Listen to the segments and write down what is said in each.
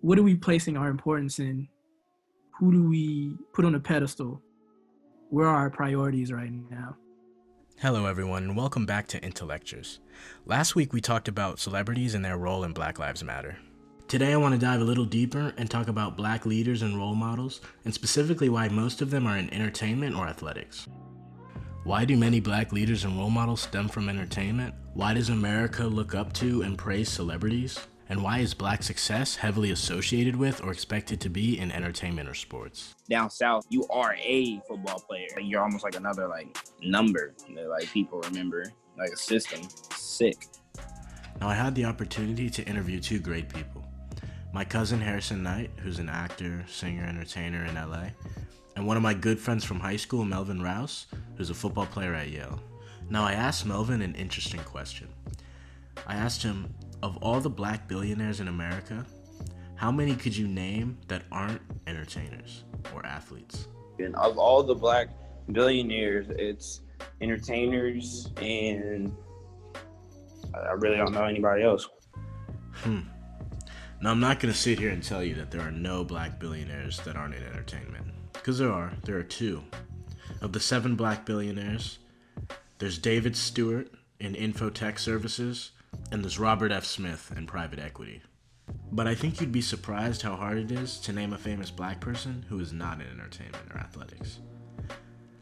what are we placing our importance in? Who do we put on a pedestal? Where are our priorities right now? Hello, everyone, and welcome back to Intellectures. Last week we talked about celebrities and their role in Black Lives Matter. Today I want to dive a little deeper and talk about black leaders and role models, and specifically why most of them are in entertainment or athletics. Why do many black leaders and role models stem from entertainment? Why does America look up to and praise celebrities? And why is black success heavily associated with or expected to be in entertainment or sports? Down south, you are a football player. You're almost like another like number that like people remember, like a system. Sick. Now I had the opportunity to interview two great people. My cousin Harrison Knight, who's an actor, singer, entertainer in LA, and one of my good friends from high school, Melvin Rouse, who's a football player at Yale. Now I asked Melvin an interesting question. I asked him, of all the black billionaires in America, how many could you name that aren't entertainers or athletes? And of all the black billionaires, it's entertainers and I really don't know anybody else. Hmm. Now, I'm not going to sit here and tell you that there are no black billionaires that aren't in entertainment. Because there are. There are two. Of the seven black billionaires, there's David Steward in Infotech Services, and there's Robert F. Smith in private equity. But I think you'd be surprised how hard it is to name a famous black person who is not in entertainment or athletics.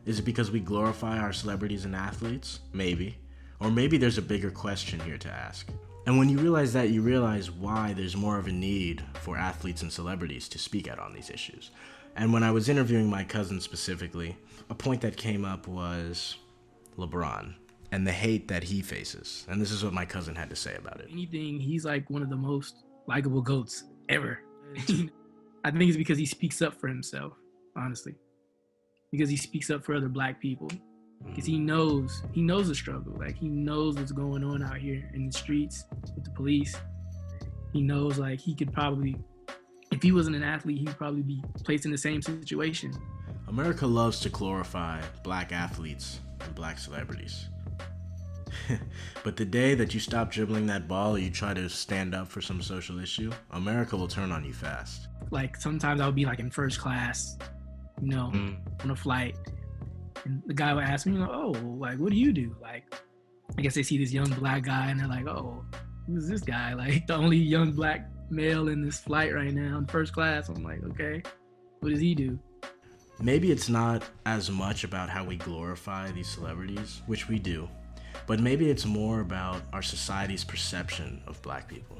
Is it because we glorify our celebrities and athletes? Maybe. Or maybe there's a bigger question here to ask. And when you realize that, you realize why there's more of a need for athletes and celebrities to speak out on these issues. And when I was interviewing my cousin specifically, a point that came up was LeBron and the hate that he faces. And this is what my cousin had to say about it. Anything, he's like one of the most likable goats ever. I think it's because he speaks up for himself, honestly. Because he speaks up for other black people. Because he mm-hmm. knows, he knows the struggle. Like he knows what's going on out here in the streets with the police. He knows like he could probably, if he wasn't an athlete, he'd probably be placed in the same situation. America loves to glorify black athletes and black celebrities. but the day that you stop dribbling that ball or you try to stand up for some social issue, America will turn on you fast. Like sometimes I'll be like in first class, you know, mm. on a flight. And the guy would ask me, you know, oh, like, what do you do? Like, I guess they see this young black guy and they're like, oh, who's this guy? Like, the only young black male in this flight right now in first class. I'm like, okay, what does he do? Maybe it's not as much about how we glorify these celebrities, which we do, but maybe it's more about our society's perception of black people.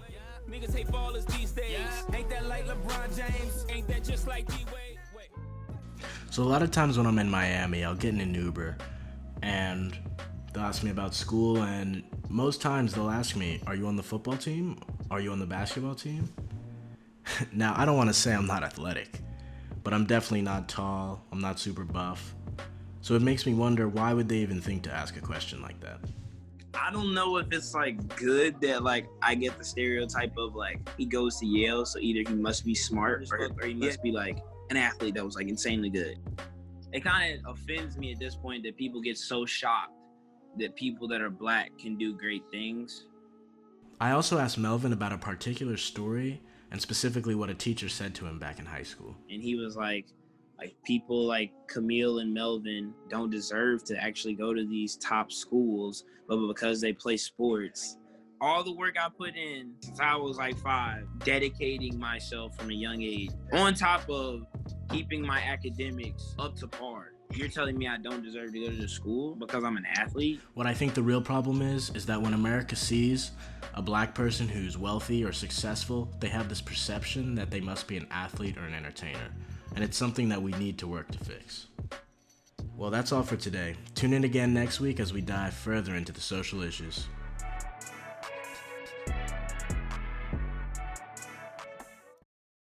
So a lot of times when I'm in Miami, I'll get in an Uber and they'll ask me about school and most times they'll ask me, "Are you on the football team? Are you on the basketball team?" now, I don't want to say I'm not athletic, but I'm definitely not tall. I'm not super buff. So it makes me wonder why would they even think to ask a question like that? I don't know if it's like good that like I get the stereotype of like he goes to Yale, so either he must be smart or, or he must be like an athlete that was like insanely good. It kind of offends me at this point that people get so shocked that people that are black can do great things. I also asked Melvin about a particular story and specifically what a teacher said to him back in high school. And he was like, like people like Camille and Melvin don't deserve to actually go to these top schools, but because they play sports, all the work I put in since I was like five, dedicating myself from a young age, on top of keeping my academics up to par. You're telling me I don't deserve to go to the school because I'm an athlete? What I think the real problem is, is that when America sees a black person who's wealthy or successful, they have this perception that they must be an athlete or an entertainer and it's something that we need to work to fix. Well, that's all for today. Tune in again next week as we dive further into the social issues.